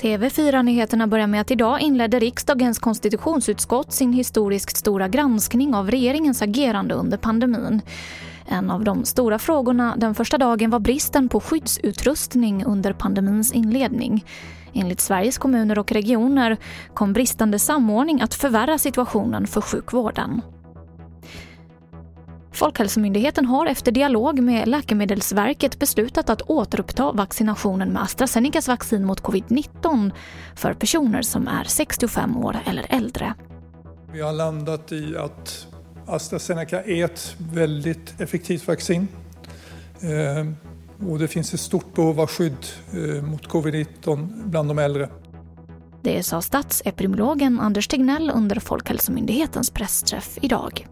TV4-nyheterna börjar med att idag inledde riksdagens konstitutionsutskott sin historiskt stora granskning av regeringens agerande under pandemin. En av de stora frågorna den första dagen var bristen på skyddsutrustning under pandemins inledning. Enligt Sveriges kommuner och regioner kom bristande samordning att förvärra situationen för sjukvården. Folkhälsomyndigheten har efter dialog med Läkemedelsverket beslutat att återuppta vaccinationen med AstraZenecas vaccin mot covid-19 för personer som är 65 år eller äldre. Vi har landat i att AstraZeneca är ett väldigt effektivt vaccin. Eh, och det finns ett stort behov av skydd eh, mot covid-19 bland de äldre. Det sa statsepidemiologen Anders Tegnell under Folkhälsomyndighetens pressträff idag.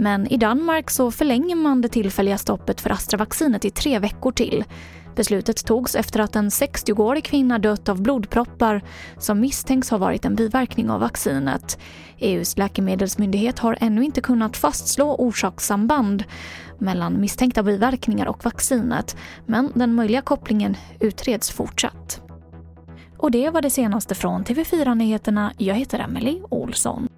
Men i Danmark så förlänger man det tillfälliga stoppet för Astra-vaccinet i tre veckor till. Beslutet togs efter att en 60-årig kvinna dött av blodproppar som misstänks ha varit en biverkning av vaccinet. EUs läkemedelsmyndighet har ännu inte kunnat fastslå orsakssamband mellan misstänkta biverkningar och vaccinet, men den möjliga kopplingen utreds fortsatt. Och det var det senaste från TV4 Nyheterna. Jag heter Emily Olsson.